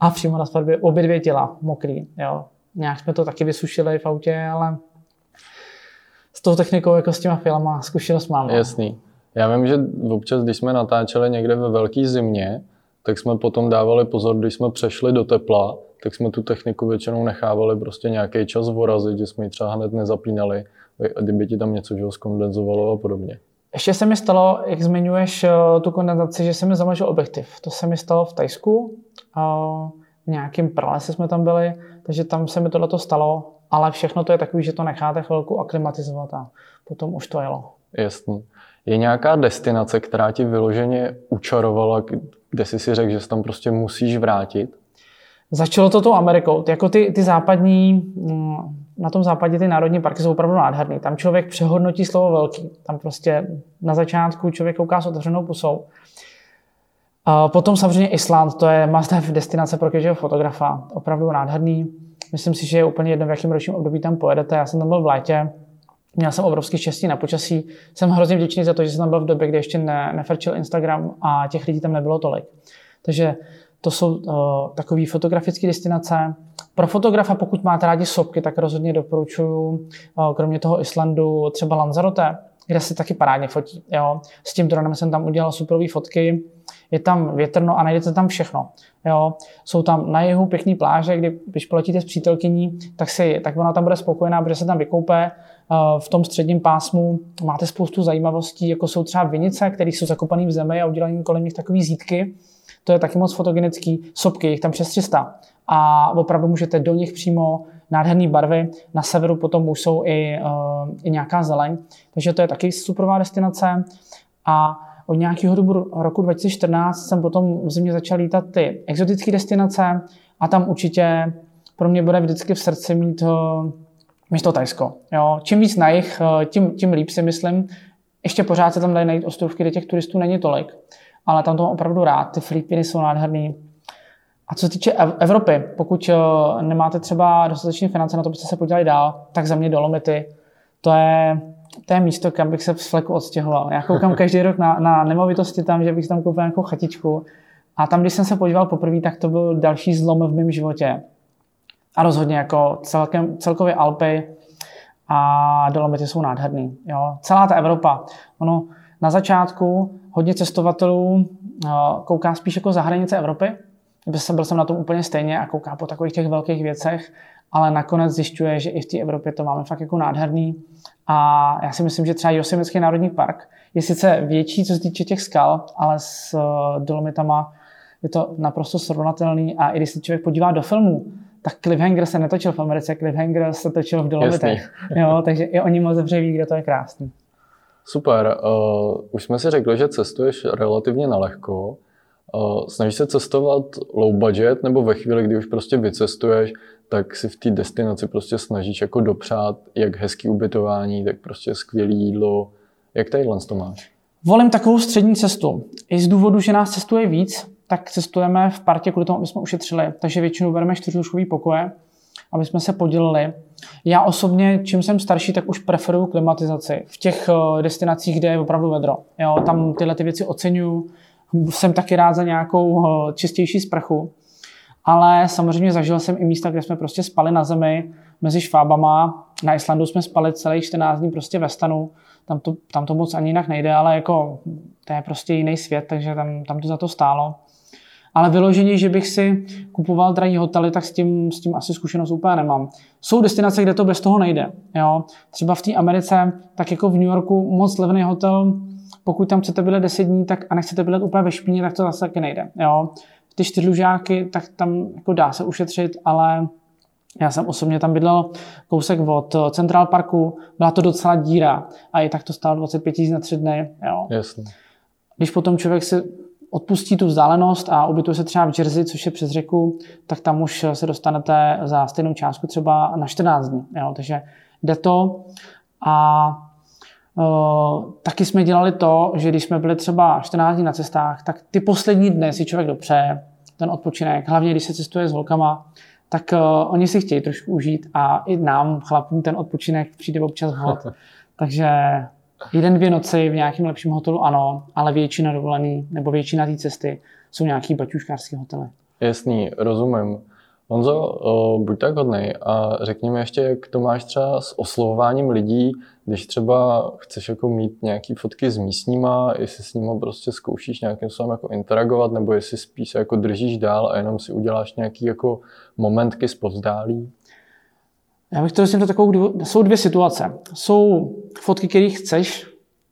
A přímo na svatbě obě dvě těla mokrý. Jo. Nějak jsme to taky vysušili v autě, ale s tou technikou, jako s těma filama, zkušenost mám. No. Jasný. Já vím, že občas, když jsme natáčeli někde ve velké zimě, tak jsme potom dávali pozor, když jsme přešli do tepla, tak jsme tu techniku většinou nechávali prostě nějaký čas vorazit, že jsme ji třeba hned nezapínali, kdyby ti tam něco že skondenzovalo a podobně. Ještě se mi stalo, jak zmiňuješ eh, tu kondenzaci, že se mi zamlžil objektiv. To se mi stalo v Tajsku, v nějakém pralese jsme tam byli, takže tam se mi tohle stalo, ale všechno to je takový, že to necháte chvilku aklimatizovat a potom už to jelo. Jasně. Je nějaká destinace, která ti vyloženě učarovala, kde jsi si řekl, že se tam prostě musíš vrátit? Začalo to tou Amerikou. Jako ty, ty západní, mm, na tom západě ty národní parky jsou opravdu nádherný. Tam člověk přehodnotí slovo velký. Tam prostě na začátku člověk kouká s otevřenou pusou. A potom samozřejmě Island, to je must have destinace pro každého fotografa. Opravdu nádherný. Myslím si, že je úplně jedno, v jakém ročním období tam pojedete. Já jsem tam byl v létě, Měl jsem obrovský štěstí na počasí. Jsem hrozně vděčný za to, že jsem tam byl v době, kdy ještě ne, nefrčil Instagram a těch lidí tam nebylo tolik. Takže to jsou uh, takové fotografické destinace. Pro fotografa, pokud máte rádi sopky, tak rozhodně doporučuji, uh, kromě toho Islandu, třeba Lanzarote, kde se taky parádně fotí. Jo. S tím dronem jsem tam udělal superové fotky. Je tam větrno a najdete tam všechno. Jo. Jsou tam na jihu pěkné pláže, kdy když poletíte s přítelkyní, tak, si, tak ona tam bude spokojená, protože se tam vykoupe. V tom středním pásmu máte spoustu zajímavostí, jako jsou třeba vinice, které jsou zakopané v zemi a udělané kolem nich takové zítky. To je taky moc fotogenický. Sopky, jich tam přes 300. A opravdu můžete do nich přímo nádherné barvy. Na severu potom už jsou i, uh, i nějaká zeleň. Takže to je taky superová destinace. A od nějakého dobu roku 2014 jsem potom v zimě začal lítat ty exotické destinace a tam určitě pro mě bude vždycky v srdci mít uh, místo Tajsko. Jo. Čím víc na jich, uh, tím, tím líp si myslím. Ještě pořád se tam dají najít ostrovky, kde těch turistů není tolik, ale tam to mám opravdu rád. Ty Filipiny jsou nádherný. A co se týče Evropy, pokud nemáte třeba dostatečné finance na to, abyste se podívali dál, tak za mě Dolomity. To je to je místo, kam bych se z fleku odstěhoval. Já koukám každý rok na, na nemovitosti tam, že bych tam koupil nějakou chatičku. A tam, když jsem se podíval poprvé, tak to byl další zlom v mém životě. A rozhodně jako celkem, celkově Alpy a Dolomity jsou nádherný. Jo. Celá ta Evropa. Ono na začátku hodně cestovatelů kouká spíš jako za hranice Evropy. Byl jsem na tom úplně stejně a kouká po takových těch velkých věcech ale nakonec zjišťuje, že i v té Evropě to máme fakt jako nádherný. A já si myslím, že třeba Yosemite národní park je sice větší, co se týče těch skal, ale s eh, Dolomitama je to naprosto srovnatelný a i když se člověk podívá do filmu, tak Cliffhanger se netočil v Americe, Cliffhanger se točil v Dolomitech. Jo, takže i oni moc dobře ví, kde to je krásný. Super. Uh, už jsme si řekli, že cestuješ relativně na lehko. Uh, snažíš se cestovat low budget nebo ve chvíli, kdy už prostě vycestuješ, tak si v té destinaci prostě snažíš jako dopřát jak hezký ubytování, tak prostě skvělé jídlo. Jak tadyhle to máš? Volím takovou střední cestu. I z důvodu, že nás cestuje víc, tak cestujeme v partě kvůli tomu, aby jsme ušetřili. Takže většinou bereme čtyřduškový pokoje, aby jsme se podělili. Já osobně, čím jsem starší, tak už preferuju klimatizaci v těch eh, destinacích, kde je opravdu vedro. Jo, tam tyhle ty věci oceňuju. Jsem taky rád za nějakou eh, čistější sprchu ale samozřejmě zažil jsem i místa, kde jsme prostě spali na zemi mezi švábama. Na Islandu jsme spali celý 14 dní prostě ve stanu. Tam to, tam to moc ani jinak nejde, ale jako to je prostě jiný svět, takže tam, tam to za to stálo. Ale vyloženě, že bych si kupoval drahý hotely, tak s tím, s tím asi zkušenost úplně nemám. Jsou destinace, kde to bez toho nejde. Jo? Třeba v té Americe, tak jako v New Yorku, moc levný hotel, pokud tam chcete bydlet 10 dní tak, a nechcete bydlet úplně ve špíně, tak to zase taky nejde. Jo? Ty čtyřlužáky, tak tam jako dá se ušetřit, ale já jsem osobně tam bydlel kousek od Central Parku, byla to docela díra a i tak to stálo 25 tisíc na tři dny. Jo. Jasně. Když potom člověk si odpustí tu vzdálenost a ubytuje se třeba v Jersey, což je přes řeku, tak tam už se dostanete za stejnou částku třeba na 14 dní. Jo. Takže jde to a Uh, taky jsme dělali to, že když jsme byli třeba 14 dní na cestách, tak ty poslední dny si člověk dopřeje ten odpočinek, hlavně když se cestuje s holkama, tak uh, oni si chtějí trošku užít a i nám, chlapům, ten odpočinek přijde občas hod. Takže jeden, dvě noci v nějakém lepším hotelu ano, ale většina dovolený nebo většina té cesty jsou nějaký baťuškářský hotely. Jasný, rozumím. Honzo, uh, buď tak hodnej a řekni mi ještě, jak to máš třeba s oslovováním lidí, když třeba chceš jako mít nějaký fotky s místníma, jestli s nimi prostě zkoušíš nějakým způsobem jako interagovat, nebo jestli spíš jako držíš dál a jenom si uděláš nějaký jako momentky z povzdálí? Já bych to řekl takovou, jsou dvě situace. Jsou fotky, které chceš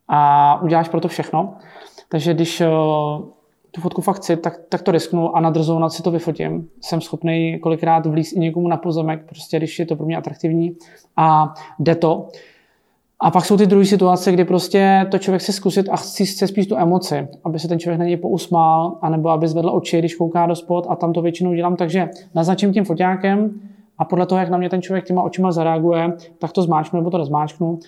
a uděláš pro to všechno. Takže když eh, tu fotku fakt chci, tak, tak to risknu a na drzou si to vyfotím. Jsem schopný kolikrát vlíz i někomu na pozemek, prostě když je to pro mě atraktivní a jde to. A pak jsou ty druhé situace, kdy prostě to člověk chce zkusit a chce, chce spíš tu emoci, aby se ten člověk na něj pousmál, anebo aby zvedl oči, když kouká do spod a tam to většinou dělám. Takže naznačím tím foťákem a podle toho, jak na mě ten člověk těma očima zareaguje, tak to zmáčknu nebo to nezmáčknu.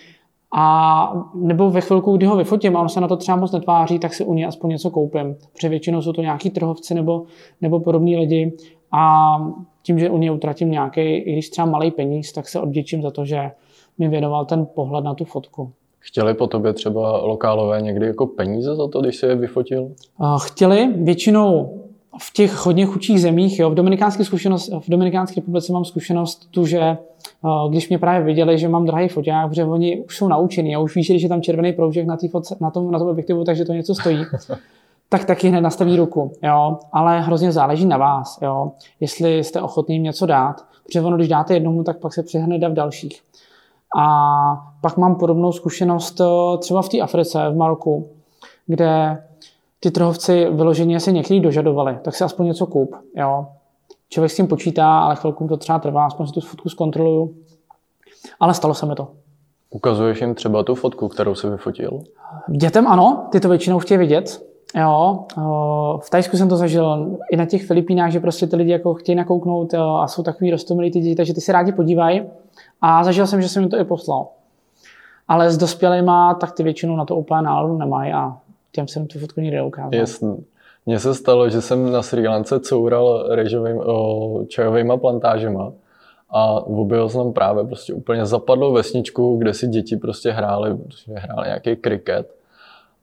A nebo ve chvilku, kdy ho vyfotím a on se na to třeba moc netváří, tak si u něj aspoň něco koupím. Protože většinou jsou to nějaký trhovci nebo, nebo podobní lidi a tím, že u něj utratím nějaký, i když třeba malý peníz, tak se odděčím za to, že mi věnoval ten pohled na tu fotku. Chtěli po tobě třeba lokálové někdy jako peníze za to, když se je vyfotil? Chtěli, většinou v těch hodně chudších zemích, jo, v dominikánské zkušenost, v Dominikánské republice mám zkušenost tu, že když mě právě viděli, že mám drahý foťák, protože oni už jsou naučení a už víš, že je tam červený proužek na, fotce, na, tom, na tom objektivu, takže to něco stojí, tak taky hned nastaví ruku. Jo? Ale hrozně záleží na vás, jo? jestli jste ochotní jim něco dát, protože ono, když dáte jednomu, tak pak se přihnede v dalších. A pak mám podobnou zkušenost eh, třeba v té Africe, v Maroku, kde ty trhovci vyloženě se někteří dožadovali, tak si aspoň něco koup. Jo. Člověk s tím počítá, ale chvilku to třeba trvá, aspoň si tu fotku zkontroluju. Ale stalo se mi to. Ukazuješ jim třeba tu fotku, kterou si vyfotil? Dětem ano, ty to většinou chtějí vidět. Jo, v Tajsku jsem to zažil i na těch Filipínách, že prostě ty lidi jako chtějí nakouknout a jsou takový rostomilí ty děti, takže ty si rádi podívají. A zažil jsem, že jsem jim to i poslal. Ale s dospělýma, tak ty většinou na to úplně náladu nemají a těm jsem tu fotku nikdy neukázal. Jasně. Mně se stalo, že jsem na Sri Lance coural rejžovým, čajovými plantážema a objevil jsem právě prostě úplně zapadlou vesničku, kde si děti prostě hráli, prostě hráli nějaký kriket.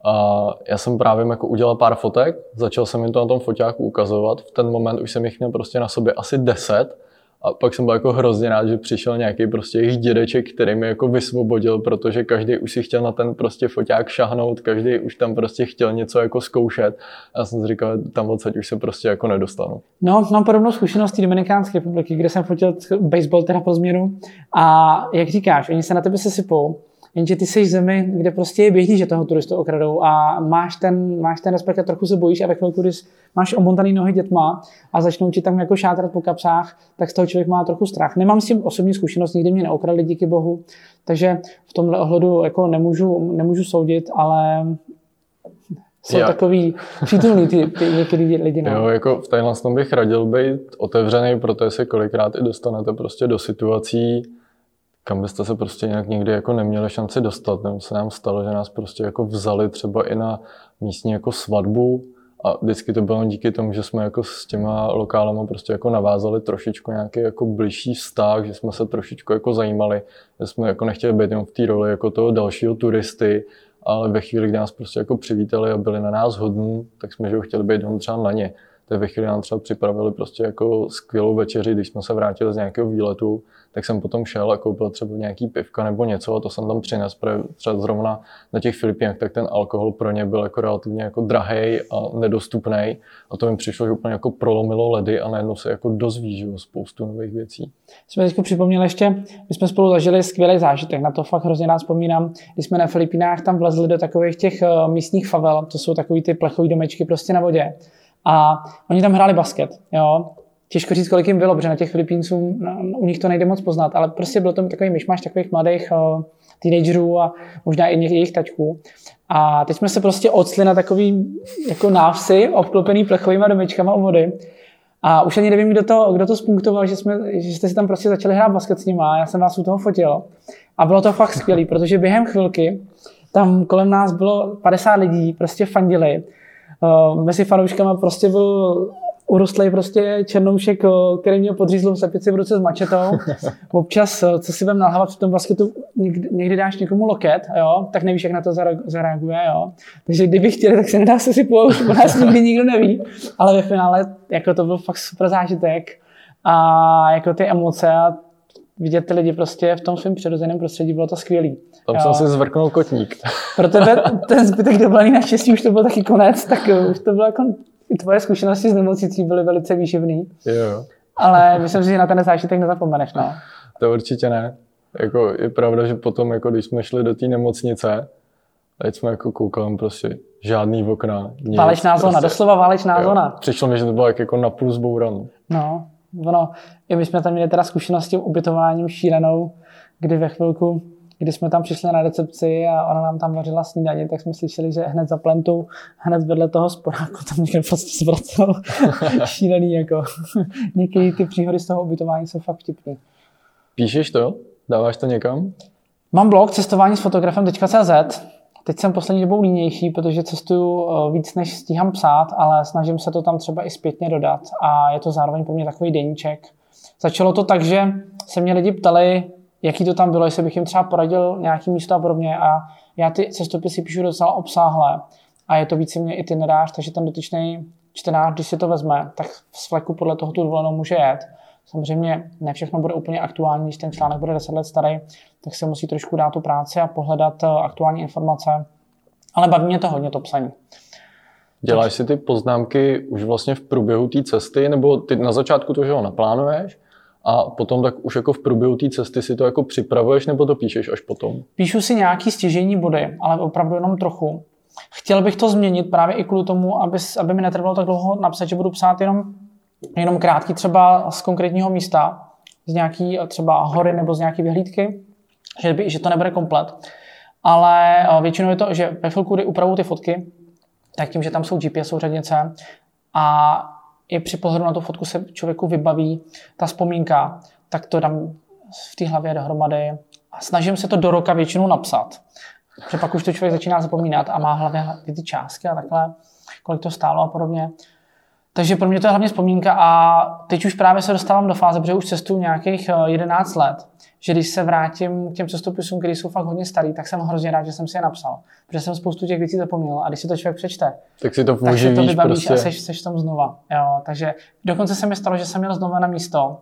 A já jsem právě jako udělal pár fotek, začal jsem jim to na tom foťáku ukazovat. V ten moment už jsem jich měl prostě na sobě asi deset a pak jsem byl jako hrozně rád, že přišel nějaký prostě jejich dědeček, který mi jako vysvobodil, protože každý už si chtěl na ten prostě foťák šahnout, každý už tam prostě chtěl něco jako zkoušet. A já jsem si říkal, tam odsaď už se prostě jako nedostanu. No, mám podobnou zkušenost z Dominikánské republiky, kde jsem fotil baseball teda po změnu. A jak říkáš, oni se na tebe sesypou Jenže ty jsi v zemi, kde prostě je běžný, že toho turistu okradou a máš ten, máš ten respekt a trochu se bojíš a ve chvilku, když máš omontaný nohy dětma a začnou ti tam jako šátrat po kapsách, tak z toho člověk má trochu strach. Nemám s tím osobní zkušenost, nikdy mě neokradli, díky bohu, takže v tomhle ohledu jako nemůžu, nemůžu soudit, ale jsou Já. takový přítomný ty, ty některý lidi. No. Jo, jako v téhle bych radil být otevřený, protože se kolikrát i dostanete prostě do situací, kam byste se prostě nějak nikdy jako neměli šanci dostat. Nebo se nám stalo, že nás prostě jako vzali třeba i na místní jako svatbu a vždycky to bylo díky tomu, že jsme jako s těma lokálama prostě jako navázali trošičku nějaký jako blížší vztah, že jsme se trošičku jako zajímali, že jsme jako nechtěli být jenom v té roli jako toho dalšího turisty, ale ve chvíli, kdy nás prostě jako přivítali a byli na nás hodní, tak jsme že chtěli být jenom třeba na ně. Tak ve chvíli nám třeba připravili prostě jako skvělou večeři, když jsme se vrátili z nějakého výletu, tak jsem potom šel a koupil třeba nějaký pivka nebo něco a to jsem tam přinesl, třeba zrovna na těch Filipínách, tak ten alkohol pro ně byl jako relativně jako drahý a nedostupný a to mi přišlo, že úplně jako prolomilo ledy a najednou se jako dozví že, spoustu nových věcí. Jsme teď připomněli ještě, my jsme spolu zažili skvělý zážitek, na to fakt hrozně nás vzpomínám, když jsme na Filipínách tam vlezli do takových těch eh, místních favel, to jsou takový ty plechové domečky prostě na vodě. A oni tam hráli basket, jo. Těžko říct, kolik jim bylo, protože na těch Filipínců, no, u nich to nejde moc poznat, ale prostě byl to takový myšmaš takových mladých uh, teenagerů a možná i jejich tačků. A teď jsme se prostě ocli na takový jako návsi, obklopený plechovými domečkama u vody. A už ani nevím, kdo to, kdo to spunktoval, že, jsme, že jste si tam prostě začali hrát basket s nima. Já jsem vás u toho fotil. A bylo to fakt skvělé, protože během chvilky tam kolem nás bylo 50 lidí, prostě fandili. Uh, mezi fanouškama prostě byl urostlý prostě černoušek, který měl podřízlou slepici v ruce s mačetou. Občas, co si budeme nalhávat v tom basketu, někdy, někdy dáš někomu loket, jo, tak nevíš, jak na to zareaguje. Jo. Takže kdyby chtěli, tak se nedá se si u nás nikdy nikdo neví. Ale ve finále jako to byl fakt super zážitek a jako ty emoce a vidět ty lidi prostě v tom svém přirozeném prostředí, bylo to skvělý. Tam jo. jsem si zvrknul kotník. Pro tebe ten zbytek dovolený naštěstí už to byl taky konec, tak už to bylo jako i tvoje zkušenosti s nemocnicí byly velice výživný. Jo. Ale myslím si, že na ten zážitek nezapomeneš, no. To určitě ne. Jako, je pravda, že potom, jako když jsme šli do té nemocnice, teď jsme jako koukali prostě žádný okna. Nic, válečná prostě, zóna, doslova válečná jo. zóna. Přišlo mi, že to bylo jak jako na plus zbouran. No, ono, i my jsme tam měli teda zkušenost s tím ubytováním šílenou, kdy ve chvilku když jsme tam přišli na recepci a ona nám tam vařila snídaně, tak jsme slyšeli, že hned za plentu, hned vedle toho sporáku tam někdo prostě zvracel šílený jako. Někdy ty příhody z toho ubytování jsou fakt vtipný. Píšeš to? Dáváš to někam? Mám blog cestování s fotografem.cz. Teď jsem poslední dobou línější, protože cestuju eh, víc, než stíhám psát, ale snažím se to tam třeba i zpětně dodat a je to zároveň pro mě takový deníček. Začalo to tak, že se mě lidi ptali, jaký to tam bylo, jestli bych jim třeba poradil nějaký místo a podobně. A já ty cestopisy píšu docela obsáhle a je to víceméně itinerář, takže ten dotyčný čtenář, když si to vezme, tak z fleku podle toho tu dovolenou může jet. Samozřejmě ne všechno bude úplně aktuální, když ten článek bude 10 let starý, tak se musí trošku dát tu práci a pohledat eh, aktuální informace. Ale baví mě to hodně to psaní. Děláš si ty poznámky už vlastně v průběhu té cesty, nebo ty na začátku to, že ho naplánuješ, a potom tak už jako v průběhu té cesty si to jako připravuješ nebo to píšeš až potom? Píšu si nějaký stěžení body, ale opravdu jenom trochu. Chtěl bych to změnit právě i kvůli tomu, aby, aby mi netrvalo tak dlouho napsat, že budu psát jenom, jenom krátký třeba z konkrétního místa, z nějaký třeba hory nebo z nějaké vyhlídky, že, by, že to nebude komplet. Ale eh, většinou je to, že ve chvilku, kdy upravu ty fotky, tak tím, že tam jsou GPS souřadnice a i při pohledu na tu fotku se člověku vybaví ta vzpomínka, tak to dám v té hlavě dohromady a snažím se to do roka většinou napsat. Protože pak už to člověk začíná zapomínat a má hlavně ty částky a takhle, kolik to stálo a podobně. Takže pro mě to je hlavně vzpomínka a teď už právě se dostávám do fáze, protože už cestuju nějakých 11 eh, let, že když se vrátím k těm cestopisům, které jsou fakt hodně starý, tak jsem hrozně rád, že jsem si je napsal, protože jsem spoustu těch věcí zapomněl a když si to člověk přečte, tak si to, tak si to vybavíš prostě. a seš, seš tam znova. Jo, takže dokonce se mi stalo, že jsem měl znova na místo,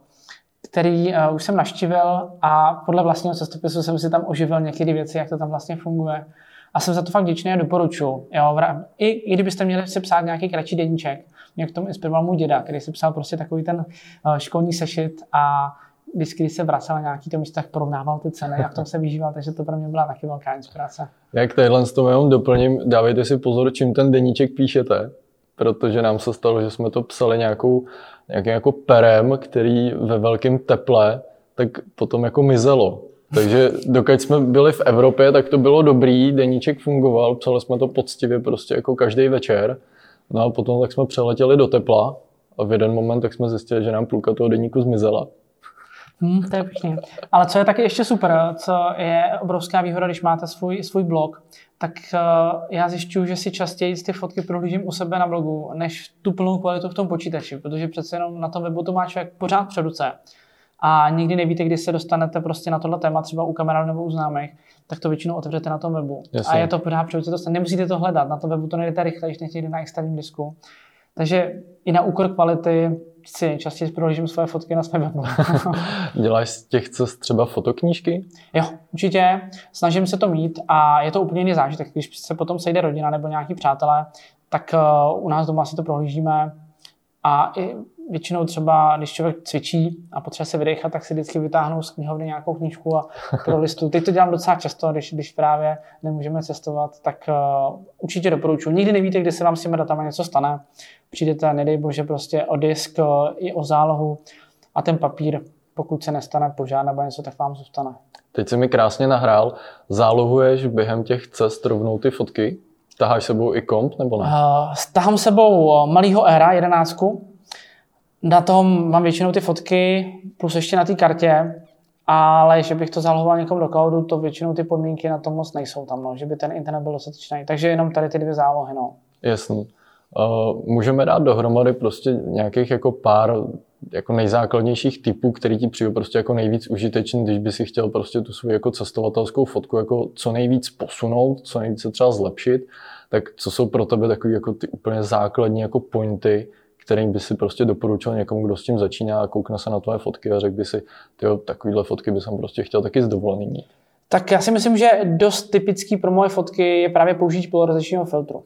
který uh, už jsem naštívil a podle vlastního cestopisu jsem si tam oživil některé věci, jak to tam vlastně funguje. A jsem za to fakt vděčný a doporučuji. I, I kdybyste měli si psát nějaký kratší deníček, mě k tomu inspiroval můj děda, který si psal prostě takový ten uh, školní sešit a vždycky, když se vracel na nějaký to místo, tak porovnával ty ceny a v tom se vyžíval, takže to pro mě byla taky velká inspirace. Jak tadyhle s tom doplním, dávejte si pozor, čím ten deníček píšete, protože nám se stalo, že jsme to psali nějakou, nějakým jako perem, který ve velkém teple, tak potom jako mizelo. Takže dokud jsme byli v Evropě, tak to bylo dobrý, deníček fungoval, psali jsme to poctivě prostě jako každý večer. No a potom tak jsme přeletěli do tepla a v jeden moment tak jsme zjistili, že nám půlka toho deníku zmizela. Hmm, to je pěkný. Ale co je taky ještě super, co je obrovská výhoda, když máte svůj, svůj blog, tak uh, já zjišťuju, že si častěji ty fotky prohlížím u sebe na blogu, než tu plnou kvalitu v tom počítači, protože přece jenom na tom webu to má člověk pořád před ruce. A nikdy nevíte, kdy se dostanete prostě na tohle téma, třeba u kamarádů nebo u známých, tak to většinou otevřete na tom webu. Jasně. A je to pořád ruce, to nemusíte to hledat, na tom webu to nejdete rychle, než někdy na externím disku. Takže i na úkor kvality si častěji prohlížím svoje fotky na svém webu. Děláš z těch cest třeba fotoknížky? Jo, určitě. Snažím se to mít a je to úplně jiný zážitek. Když se potom sejde rodina nebo nějaký přátelé, tak uh, u nás doma si to prohlížíme a i většinou třeba, když člověk cvičí a potřebuje se vydechat, tak si vždycky vytáhnou z knihovny nějakou knížku a pro listu. Teď to dělám docela často, když, když právě nemůžeme cestovat, tak uh, určitě doporučuji. Nikdy nevíte, kdy se vám s těmi datama něco stane. Přijdete, nedej bože, prostě o disk, uh, i o zálohu a ten papír, pokud se nestane požár nebo něco, tak vám zůstane. Teď se mi krásně nahrál. Zálohuješ během těch cest rovnou ty fotky? Taháš sebou i komp nebo ne? Uh, tahám sebou malýho Era 11, na tom mám většinou ty fotky, plus ještě na té kartě, ale že bych to zalohoval někomu do cloudu, to většinou ty podmínky na tom moc nejsou tam, no, že by ten internet byl dostatečný. Takže jenom tady ty dvě zálohy. No. Jasný. Uh, můžeme dát dohromady prostě nějakých jako pár jako nejzákladnějších typů, který ti přijde prostě jako nejvíc užitečný, když by si chtěl prostě tu svou jako cestovatelskou fotku jako co nejvíc posunout, co nejvíc se třeba zlepšit, tak co jsou pro tebe takový jako ty úplně základní jako pointy, kterým by si prostě doporučil někomu, kdo s tím začíná a koukne se na tvoje fotky a řekl by si, tyjo, takovýhle fotky by jsem prostě chtěl taky z dovolený mít. Tak já si myslím, že dost typický pro moje fotky je právě použít polarizačního filtru.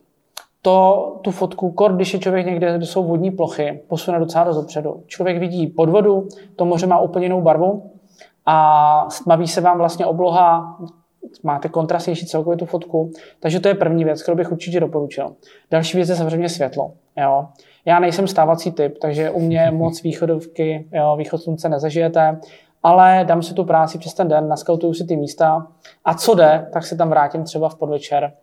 To tu fotku, kor, když je člověk někde, kde jsou vodní plochy, posune docela do dopředu. Člověk vidí pod vodu, to moře má úplně jinou barvu a stmaví se vám vlastně obloha, máte kontrastnější celkově tu fotku. Takže to je první věc, kterou bych určitě doporučil. Další věc je samozřejmě světlo. Jo. Já nejsem stávací typ, takže u mě moc východovky, jo, východ slunce nezažijete, ale dám si tu práci přes ten den, naskautuju si ty místa a co jde, tak se tam vrátím třeba v podvečer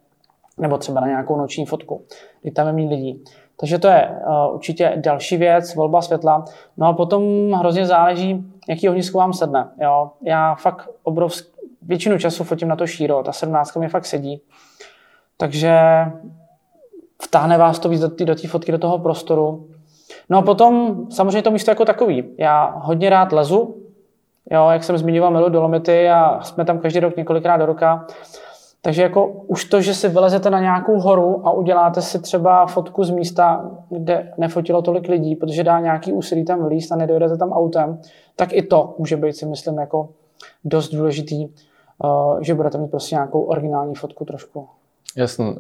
nebo třeba na nějakou noční fotku, kdy tam je mít lidí. Takže to je uh, určitě další věc, volba světla. No a potom hrozně záleží, jaký ohnisko vám sedne. Jo? Já fakt obrovsk... většinu času fotím na to šíro, ta 17 mi fakt sedí. Takže vtáhne vás to víc do té do fotky, do toho prostoru. No a potom samozřejmě to místo jako takový. Já hodně rád lezu, jo, jak jsem zmiňoval, milu dolomity a jsme tam každý rok několikrát do roka. Takže jako už to, že si vylezete na nějakou horu a uděláte si třeba fotku z místa, kde nefotilo tolik lidí, protože dá nějaký úsilí tam vylíst a nedojedete tam autem, tak i to může být si myslím jako dost důležitý, uh, že budete mít prostě nějakou originální fotku trošku. Jasně.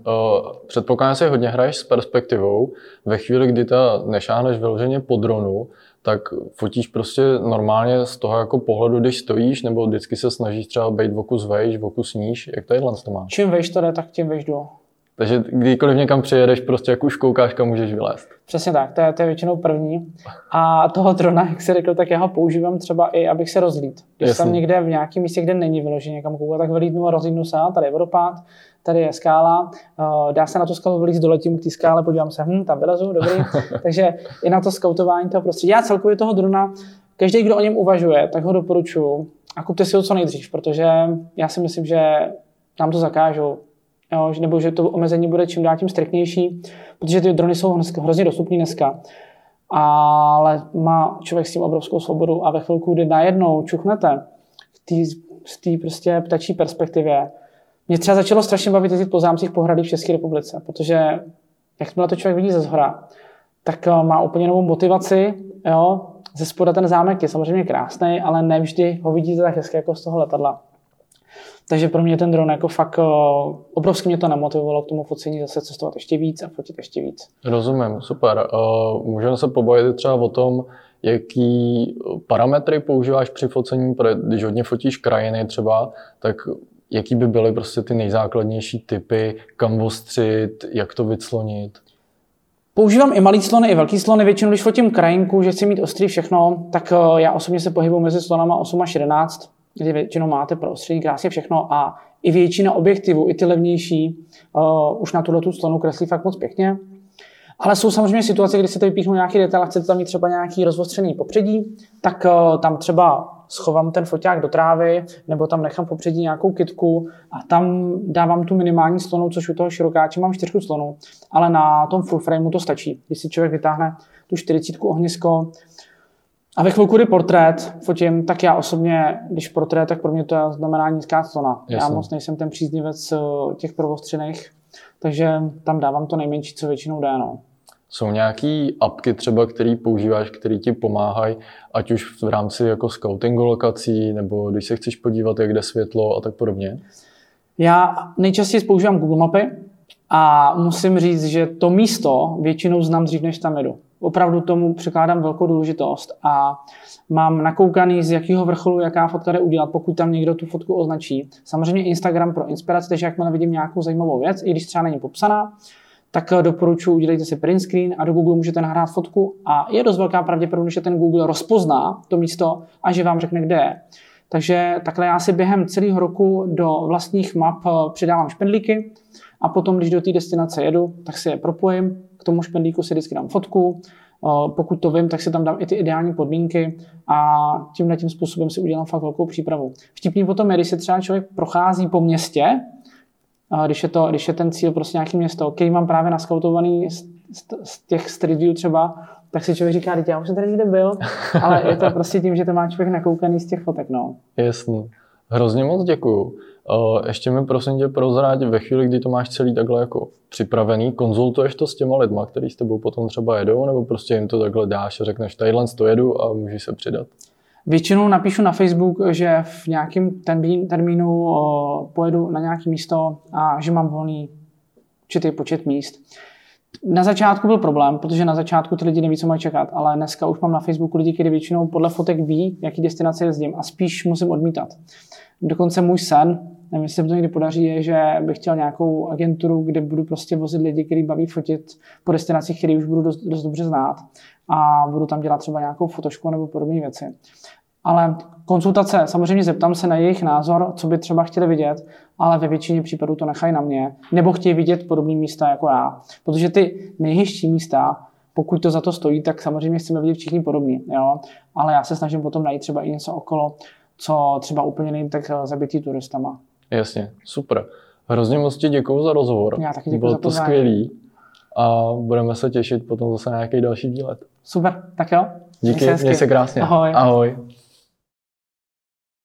Předpokládám, že hodně hraješ s perspektivou. Ve chvíli, kdy ta nešáhneš vyloženě po dronu, tak fotíš prostě normálně z toho jako pohledu, když stojíš, nebo vždycky se snažíš třeba být v oku zvejš, v oku sníž. Jak to je to máš? Čím vejš to jde, tak tím vejš jdu. Takže kdykoliv někam přijedeš, prostě jak už koukáš, kam můžeš vylézt. Přesně tak, to je, to je většinou první. A toho drona, jak jsi řekl, tak já ho používám třeba i, abych se rozlít. Když Jasný. jsem někde v nějakém místě, kde není vyloženě někam koukat, tak vylítnu a rozlídnu se, tady je vodopád, tady je skála, uh, dá se na tu skalu vylít, doletím k té skále, podívám se, hm, tam vylezu, dobrý. Takže i na to skautování toho prostředí. Já celkově toho drona, každý, kdo o něm uvažuje, tak ho doporučuji a kupte si ho co nejdřív, protože já si myslím, že nám to zakážou jo, nebo že to omezení bude čím dál tím striktnější, protože ty drony jsou hrozně dostupné dneska. Ale má člověk s tím obrovskou svobodu a ve chvilku, kdy najednou čuchnete z té prostě ptačí perspektivě, mě třeba začalo strašně bavit jezdit po zámcích pohrady v České republice, protože jakmile to člověk vidí ze zhora, tak eh, má úplně novou motivaci. Jo? Ze spoda ten zámek je samozřejmě krásný, ale nevždy ho vidíte tak hezky jako z toho letadla. Takže pro mě ten dron jako fakt uh, obrovsky mě to namotivovalo k tomu focení zase cestovat ještě víc a fotit ještě víc. Rozumím, super. Uh, můžeme se pobavit třeba o tom, jaký parametry používáš při focení, když hodně fotíš krajiny třeba, tak jaký by byly prostě ty nejzákladnější typy, kam ostřit, jak to vyclonit? Používám i malý slony, i velký slony. Většinou, když fotím krajinku, že chci mít ostrý všechno, tak já osobně se pohybuji mezi slonama 8 až 11 kdy většinou máte prostředí krásně všechno a i většina objektivů, i ty levnější, uh, už na tuhle tu slonu kreslí fakt moc pěkně. Ale jsou samozřejmě situace, kdy se tady píchnu nějaký detail a chcete tam mít třeba nějaký rozostřený popředí, tak uh, tam třeba schovám ten foťák do trávy, nebo tam nechám popředí nějakou kitku a tam dávám tu minimální slonu, což u toho širokáče mám čtyřku slonu, ale na tom full frameu to stačí. Když si člověk vytáhne tu 40 ohnisko, a ve chvilku, kdy portrét fotím, tak já osobně, když portrét, tak pro mě to znamená nízká clona. Já moc nejsem ten příznivec eh, těch prvostřených, takže tam dávám to nejmenší, co většinou dá. No. Jsou nějaký apky třeba, který používáš, který ti pomáhají, ať už v rámci jako scoutingu lokací, nebo když se chceš podívat, jak jde světlo a tak podobně? Já nejčastěji používám Google mapy a musím říct, že to místo většinou znám dřív, než tam jedu. Opravdu tomu překládám velkou důležitost a mám nakoukaný, z jakého vrcholu jaká fotka jde udělat, pokud tam někdo tu fotku označí. Samozřejmě Instagram pro inspiraci, takže jakmile vidím nějakou zajímavou věc, i když třeba není popsaná, tak doporučuji udělejte si print screen a do Google můžete nahrát fotku a je dost velká pravděpodobnost, že ten Google rozpozná to místo a že vám řekne, kde je. Takže takhle já si během celého roku do vlastních map eh, přidávám špendlíky a potom, když do té destinace jedu, tak si je propojím, k tomu špendlíku si vždycky dám fotku, eh, pokud to vím, tak si tam dám i ty ideální podmínky a tímhle tím způsobem si udělám fakt velkou přípravu. Vtipný potom je, když se třeba člověk prochází po městě, eh, když je, to, když je ten cíl prostě nějaký město, který mám právě naskautovaný z, z těch street view třeba, tak si člověk říká, já už jsem tady někde byl, ale je to prostě tím, že to má člověk nakoukaný z těch fotek, no. Jasný. Hrozně moc děkuju. Ještě mi prosím tě prozrať, ve chvíli, kdy to máš celý takhle jako připravený, konzultuješ to s těma lidma, který s tebou potom třeba jedou, nebo prostě jim to takhle dáš a řekneš, tadyhle to jedu a můžeš se přidat? Většinou napíšu na Facebook, že v nějakém termínu pojedu na nějaké místo a že mám volný určitý počet míst. Na začátku byl problém, protože na začátku ty lidi neví, co mají čekat, ale dneska už mám na Facebooku lidi, kteří většinou podle fotek ví, jaký destinace jezdím a spíš musím odmítat. Dokonce můj sen, nevím, jestli se to někdy podaří, je, že bych chtěl nějakou agenturu, kde budu prostě vozit lidi, kteří baví fotit po destinacích, které už budu dost, dost dobře znát a budu tam dělat třeba nějakou fotošku nebo podobné věci. Ale konzultace, samozřejmě zeptám se na jejich názor, co by třeba chtěli vidět, ale ve většině případů to nechají na mě, nebo chtějí vidět podobné místa jako já. Protože ty nejhezčí místa, pokud to za to stojí, tak samozřejmě chceme vidět všichni podobný. Jo? Ale já se snažím potom najít třeba i něco okolo, co třeba úplně není tak zabitý turistama. Jasně, super. Hrozně moc ti děkuji za rozhovor. Já taky děkuji Bylo za to skvělý a budeme se těšit potom zase na nějaký další výlet. Super, tak jo. Díky, měj se krásně. Ahoj. Ahoj.